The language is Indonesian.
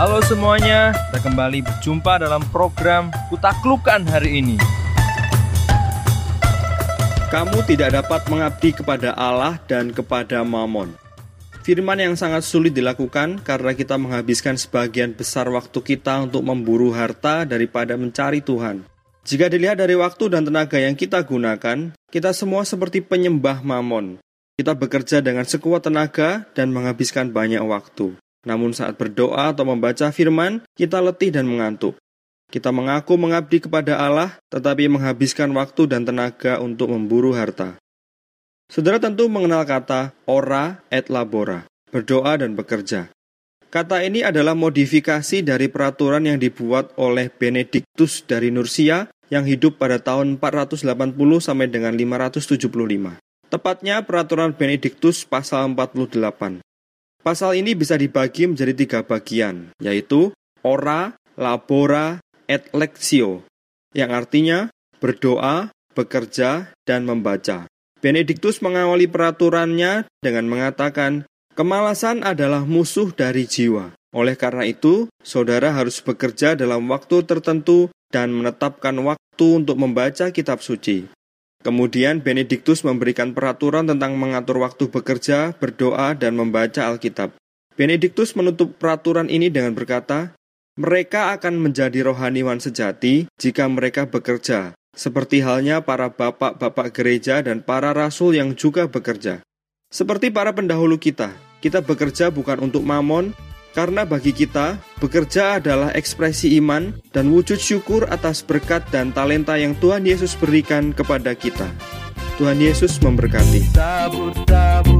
Halo semuanya, kita kembali berjumpa dalam program Kutaklukan hari ini. Kamu tidak dapat mengabdi kepada Allah dan kepada Mamon. Firman yang sangat sulit dilakukan karena kita menghabiskan sebagian besar waktu kita untuk memburu harta daripada mencari Tuhan. Jika dilihat dari waktu dan tenaga yang kita gunakan, kita semua seperti penyembah Mamon. Kita bekerja dengan sekuat tenaga dan menghabiskan banyak waktu. Namun saat berdoa atau membaca firman, kita letih dan mengantuk. Kita mengaku mengabdi kepada Allah, tetapi menghabiskan waktu dan tenaga untuk memburu harta. Saudara tentu mengenal kata ora et labora, berdoa dan bekerja. Kata ini adalah modifikasi dari peraturan yang dibuat oleh Benediktus dari Nursia yang hidup pada tahun 480 sampai dengan 575. Tepatnya peraturan Benediktus pasal 48. Pasal ini bisa dibagi menjadi tiga bagian, yaitu ora, labora, et lexio, yang artinya berdoa, bekerja, dan membaca. Benediktus mengawali peraturannya dengan mengatakan, kemalasan adalah musuh dari jiwa. Oleh karena itu, saudara harus bekerja dalam waktu tertentu dan menetapkan waktu untuk membaca kitab suci. Kemudian Benediktus memberikan peraturan tentang mengatur waktu bekerja, berdoa, dan membaca Alkitab. Benediktus menutup peraturan ini dengan berkata, mereka akan menjadi rohaniwan sejati jika mereka bekerja, seperti halnya para bapak-bapak gereja dan para rasul yang juga bekerja. Seperti para pendahulu kita, kita bekerja bukan untuk mamon, karena bagi kita, bekerja adalah ekspresi iman dan wujud syukur atas berkat dan talenta yang Tuhan Yesus berikan kepada kita. Tuhan Yesus memberkati. Tabur, tabur.